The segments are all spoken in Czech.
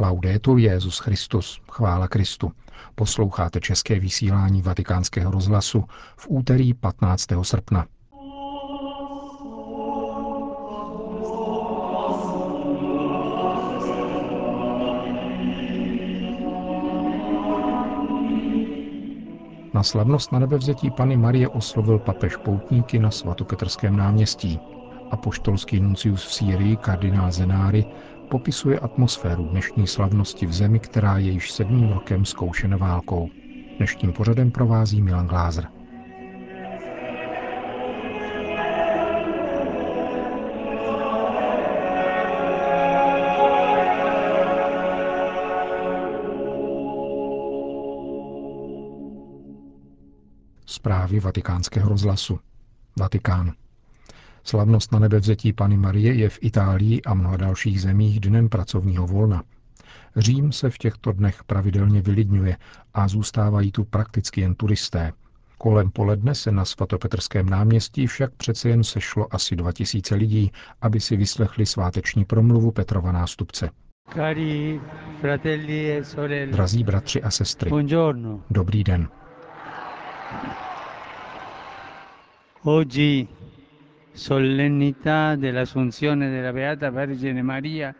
Laudetur Jezus Christus, chvála Kristu. Posloucháte české vysílání Vatikánského rozhlasu v úterý 15. srpna. Na slavnost na nebevzetí Pany Marie oslovil papež poutníky na svatopetrském náměstí. Apoštolský nuncius v Sýrii, kardinál Zenáry, popisuje atmosféru dnešní slavnosti v zemi, která je již sedmým rokem zkoušena válkou. Dnešním pořadem provází Milan Glázer. Zprávy vatikánského rozhlasu. Vatikán. Slavnost na nebevzetí Pany Marie je v Itálii a mnoha dalších zemích dnem pracovního volna. Řím se v těchto dnech pravidelně vylidňuje a zůstávají tu prakticky jen turisté. Kolem poledne se na svatopetrském náměstí však přece jen sešlo asi 2000 lidí, aby si vyslechli sváteční promluvu Petrova nástupce. Cari fratelli e sorelle. Drazí bratři a sestry. Buongiorno. Dobrý den. Oggi solennità dell'Assunzione della Beata Vergine Maria,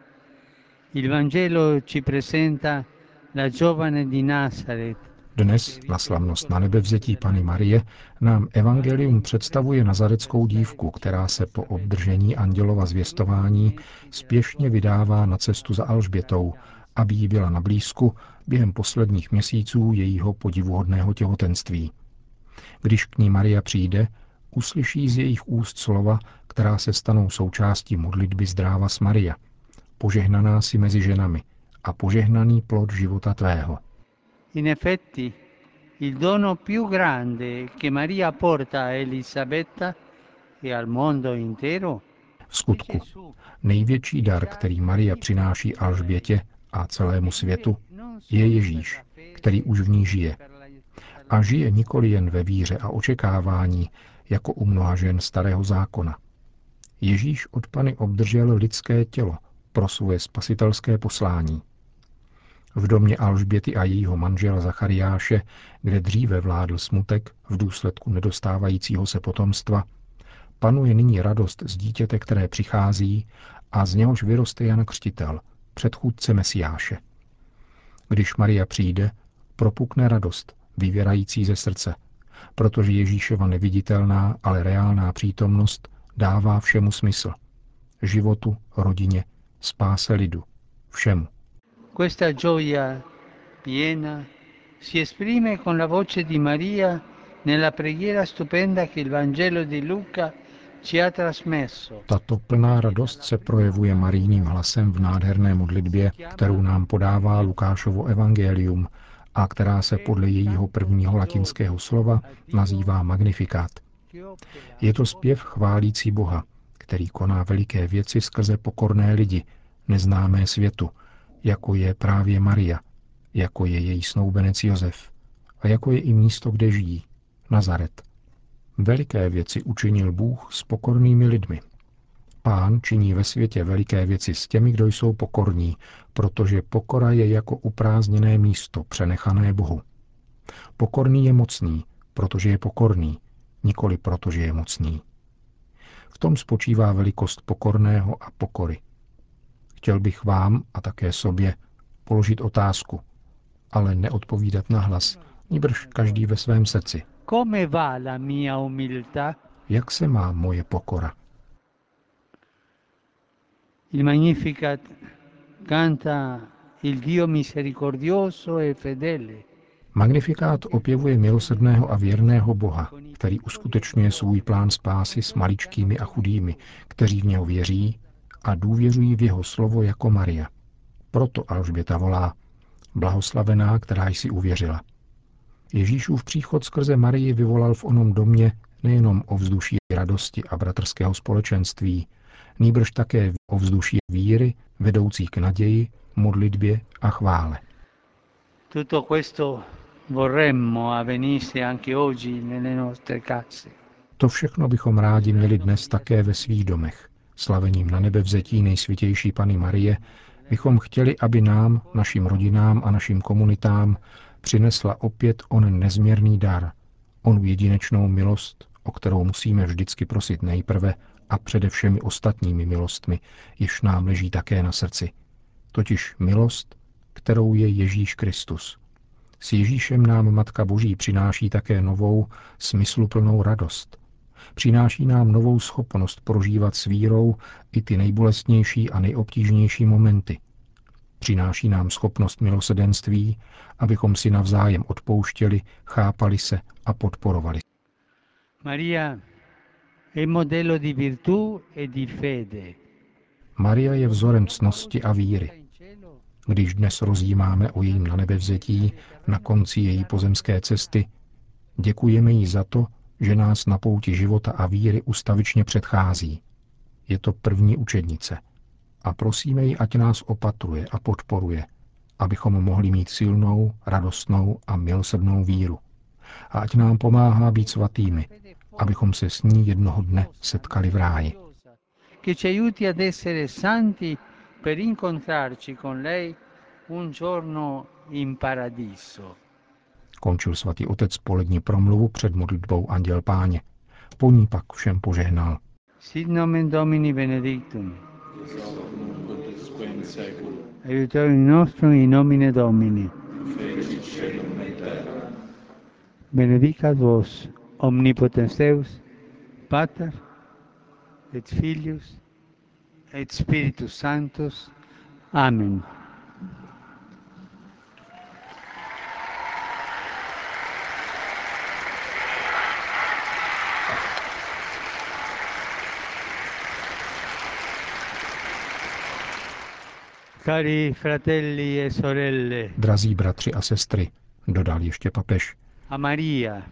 il Vangelo ci presenta la giovane di Nazareth. Dnes, na slavnost na nebevzetí Pany Marie, nám Evangelium představuje nazareckou dívku, která se po obdržení andělova zvěstování spěšně vydává na cestu za Alžbětou, aby jí byla na blízku během posledních měsíců jejího podivuhodného těhotenství. Když k ní Maria přijde, uslyší z jejich úst slova, která se stanou součástí modlitby Zdráva s Maria. Požehnaná si mezi ženami a požehnaný plod života tvého. In effetti, il dono più grande che Maria porta a Elisabetta e al mondo intero v skutku, největší dar, který Maria přináší Alžbětě a celému světu, je Ježíš, který už v ní žije. A žije nikoli jen ve víře a očekávání, jako u mnoha žen starého zákona. Ježíš od Pany obdržel lidské tělo pro svoje spasitelské poslání. V domě Alžběty a jejího manžela Zachariáše, kde dříve vládl smutek v důsledku nedostávajícího se potomstva, panuje nyní radost z dítěte, které přichází a z něhož vyroste Jan Křtitel, předchůdce Mesiáše. Když Maria přijde, propukne radost, vyvěrající ze srdce – protože Ježíšova neviditelná, ale reálná přítomnost dává všemu smysl. Životu, rodině, spáse lidu, všemu. Questa gioia piena si esprime con la voce di Maria nella preghiera stupenda che il Vangelo di Luca. Tato plná radost se projevuje marijným hlasem v nádherné modlitbě, kterou nám podává Lukášovo evangelium, a která se podle jejího prvního latinského slova nazývá Magnifikát. Je to zpěv chválící Boha, který koná veliké věci skrze pokorné lidi, neznámé světu, jako je právě Maria, jako je její snoubenec Josef a jako je i místo, kde žijí, Nazaret. Veliké věci učinil Bůh s pokornými lidmi. Pán činí ve světě veliké věci s těmi, kdo jsou pokorní, protože pokora je jako uprázdněné místo přenechané Bohu. Pokorný je mocný, protože je pokorný, nikoli protože je mocný. V tom spočívá velikost pokorného a pokory. Chtěl bych vám a také sobě položit otázku, ale neodpovídat na hlas, níbrž každý ve svém srdci. Jak se má moje pokora? Il Magnificat canta il Dio misericordioso e fedele. Magnifikát opěvuje milosrdného a věrného Boha, který uskutečňuje svůj plán spásy s maličkými a chudými, kteří v něho věří a důvěřují v jeho slovo jako Maria. Proto Alžběta volá, blahoslavená, která jsi uvěřila. Ježíšův příchod skrze Marii vyvolal v onom domě nejenom o vzduší radosti a bratrského společenství, nýbrž také o vzduší víry, vedoucí k naději, modlitbě a chvále. Tutto questo vorremmo avvenisse anche oggi nelle nostre case. To všechno bychom rádi měli dnes také ve svých domech, slavením na nebe vzetí nejsvětější Pany Marie, bychom chtěli, aby nám, našim rodinám a našim komunitám přinesla opět on nezměrný dar, onu jedinečnou milost, o kterou musíme vždycky prosit nejprve a přede všemi ostatními milostmi, jež nám leží také na srdci. Totiž milost, kterou je Ježíš Kristus. S Ježíšem nám Matka Boží přináší také novou, smysluplnou radost. Přináší nám novou schopnost prožívat s vírou i ty nejbolestnější a nejobtížnější momenty. Přináší nám schopnost milosedenství, abychom si navzájem odpouštěli, chápali se a podporovali. Maria di virtù e di fede. Maria je vzorem cnosti a víry. Když dnes rozjímáme o jejím na nebevzetí na konci její pozemské cesty, děkujeme jí za to, že nás na pouti života a víry ustavičně předchází. Je to první učednice. A prosíme ji, ať nás opatruje a podporuje, abychom mohli mít silnou, radostnou a milosrdnou víru. A ať nám pomáhá být svatými, abychom se s ní jednoho dne setkali v ráji. Che ci aiuti ad essere santi per incontrarci con lei un giorno in paradiso. Končil svatý otec polední promluvu před modlitbou Anděl Páně. Po ní pak všem požehnal. Sit nomen Domini benedictum. Aiutorium nostrum in nomine Domini. Benedicat vos omnipotens Deus, Pater et Filius et Spiritus Sanctus. Amen. Cari fratelli e sorelle, Drazí bratři a sestry, dodal ještě papež, a Maria,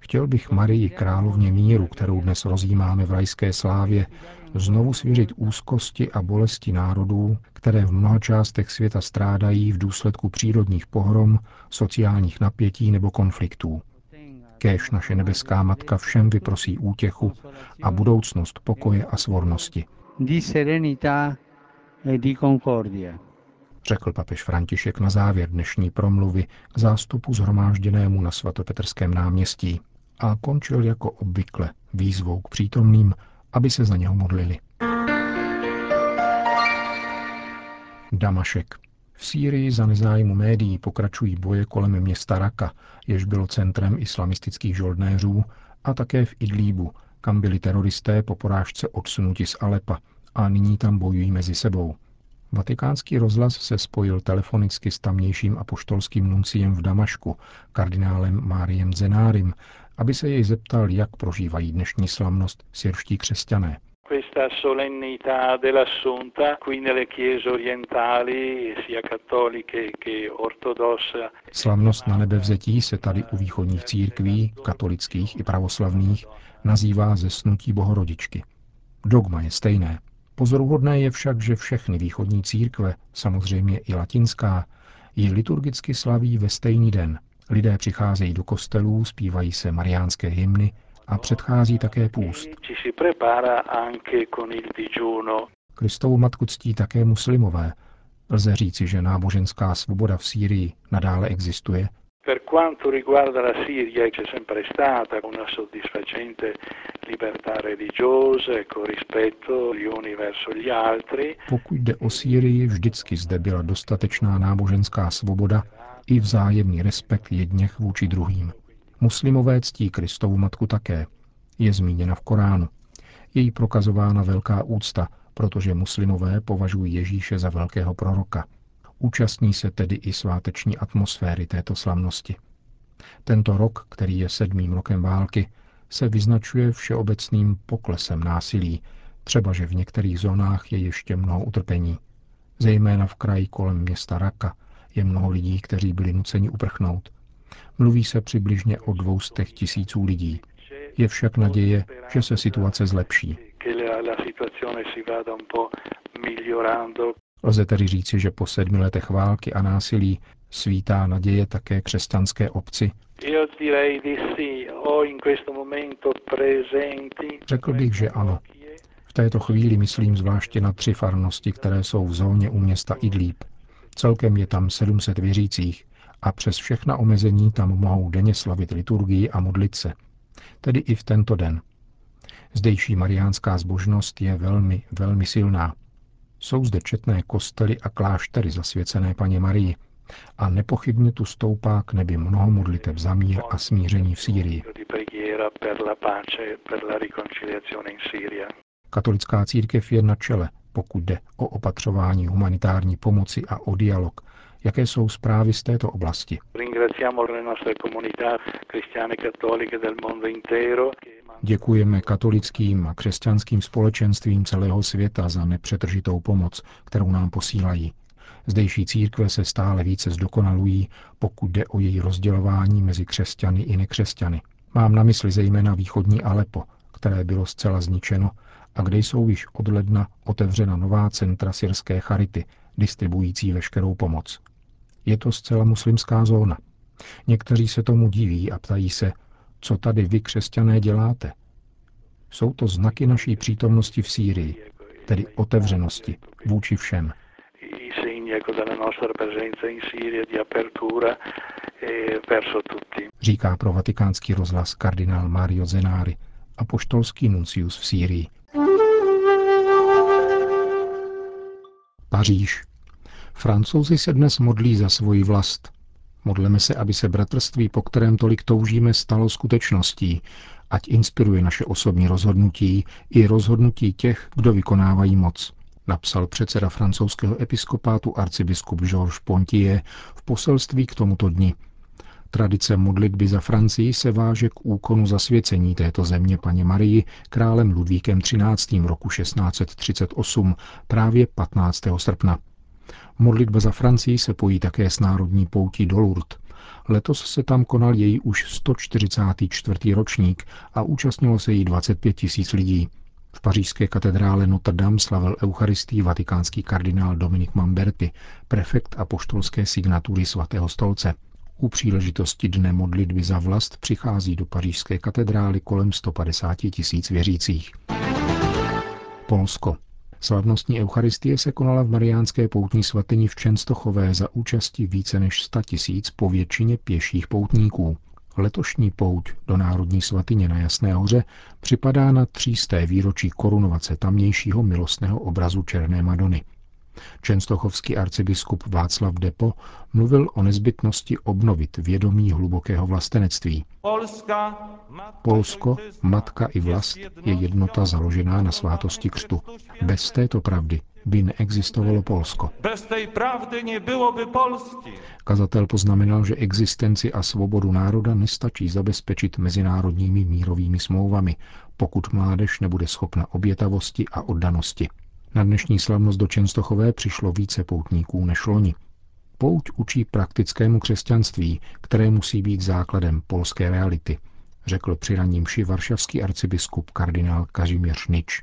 chtěl bych Marii královně míru, kterou dnes rozjímáme v rajské slávě, znovu svěřit úzkosti a bolesti národů, které v mnoha částech světa strádají v důsledku přírodních pohrom, sociálních napětí nebo konfliktů. Kéž naše nebeská matka všem vyprosí útěchu a budoucnost pokoje a svornosti, di serenità e di concordia. Řekl papež František na závěr dnešní promluvy k zástupu zhromážděnému na svatopetrském náměstí a končil jako obvykle výzvou k přítomným, aby se za něho modlili. Damašek. V Sýrii za nezájmu médií pokračují boje kolem města Raka, jež bylo centrem islamistických žoldnéřů, a také v Idlíbu, kam byli teroristé po porážce odsunuti z Alepa a nyní tam bojují mezi sebou. Vatikánský rozhlas se spojil telefonicky s tamnějším apoštolským nunciem v Damašku, kardinálem Máriem Zenárim, aby se jej zeptal, jak prožívají dnešní slavnost syrští křesťané. questa solennità dell'Assunta qui nelle chiese orientali, sia cattoliche che ortodosse. Slavnost na nebevzetí se tady u východních církví, katolických i pravoslavných, nazývá zesnutí bohorodičky. Dogma je stejné. Pozoruhodné je však, že všechny východní církve, samozřejmě i latinská, ji liturgicky slaví ve stejný den. Lidé přicházejí do kostelů, zpívají se mariánské hymny a předchází také půst. Kristovu matku ctí také muslimové. Lze říci, že náboženská svoboda v Sýrii nadále existuje, Per quanto riguarda la Siria c'è sempre stata una soddisfacente libertà religiosa, con rispetto gli uni verso gli altri. Pokud jde o Sýrii, vždycky zde byla dostatečná náboženská svoboda i vzájemný respekt jedněch vůči druhým. Muslimové ctí Kristovu matku také. Je zmíněna v Koránu. Je jí prokazována velká úcta, protože muslimové považují Ježíše za velkého proroka. Účastní se tedy i sváteční atmosféry této slavnosti. Tento rok, který je sedmým rokem války, se vyznačuje všeobecným poklesem násilí, třeba že v některých zónách je ještě mnoho utrpení. Zejména v kraji kolem města Raka je mnoho lidí, kteří byli nuceni uprchnout. Mluví se přibližně o dvoustech tisíců lidí. Je však naděje, že se situace zlepší. Lze tedy říci, že po sedmi letech války a násilí svítá naděje také křesťanské obci. Řekl bych, že ano. V této chvíli myslím zvláště na tři farnosti, které jsou v zóně u města Idlíb. Celkem je tam 700 věřících a přes všechna omezení tam mohou denně slavit liturgii a modlit se. Tedy i v tento den. Zdejší mariánská zbožnost je velmi, velmi silná. Jsou zde četné kostely a kláštery zasvěcené paně Marii a nepochybně tu stoupá k nebi mnoho modliteb za mír a smíření v Sýrii. Katolická církev je na čele, pokud jde o opatřování humanitární pomoci a o dialog. Jaké jsou zprávy z této oblasti? Děkujeme katolickým a křesťanským společenstvím celého světa za nepřetržitou pomoc, kterou nám posílají. Zdejší církve se stále více zdokonalují, pokud jde o její rozdělování mezi křesťany i nekřesťany. Mám na mysli zejména východní Alepo, které bylo zcela zničeno a kde jsou již od ledna otevřena nová centra syrské charity, distribuující veškerou pomoc. Je to zcela muslimská zóna. Někteří se tomu diví a ptají se, co tady vy, křesťané, děláte. Jsou to znaky naší přítomnosti v Sýrii, tedy otevřenosti vůči všem. Říká pro vatikánský rozhlas kardinál Mario Zenari, apoštolský nuncius v Sýrii. Paříž. Francouzi se dnes modlí za svoji vlast. Modleme se, aby se bratrství, po kterém tolik toužíme, stalo skutečností, ať inspiruje naše osobní rozhodnutí i rozhodnutí těch, kdo vykonávají moc, napsal předseda francouzského episkopátu arcibiskup Georges Pontier v poselství k tomuto dni – Tradice modlitby za Francii se váže k úkonu zasvěcení této země paně Marii králem Ludvíkem XIII. roku 1638 právě 15. srpna. Modlitba za Francii se pojí také s národní poutí do Lourdes. Letos se tam konal její už 144. ročník a účastnilo se jí 25 tisíc lidí. V pařížské katedrále Notre Dame slavil Eucharistii vatikánský kardinál Dominik Mamberti, prefekt apoštolské signatury svatého stolce. U příležitosti dne modlitby za vlast přichází do pařížské katedrály kolem 150 tisíc věřících. Polsko. Slavnostní eucharistie se konala v Mariánské poutní svatyni v Čenstochové za účasti více než 100 tisíc po většině pěších poutníků. Letošní pouť do Národní svatyně na Jasné hoře připadá na třísté výročí korunovace tamnějšího milostného obrazu Černé Madony. Čenstochovský arcibiskup Václav Depo mluvil o nezbytnosti obnovit vědomí hlubokého vlastenectví. Polsko, matka i vlast je jednota založená na svátosti křtu. Bez této pravdy by neexistovalo Polsko. Bez té pravdy nebylo by Polsky. Kazatel poznamenal, že existenci a svobodu národa nestačí zabezpečit mezinárodními mírovými smlouvami, pokud mládež nebude schopna obětavosti a oddanosti. Na dnešní slavnost do Čenstochové přišlo více poutníků než loni. Pouť učí praktickému křesťanství, které musí být základem polské reality, řekl při raním varšavský arcibiskup kardinál Kazimierz Nič.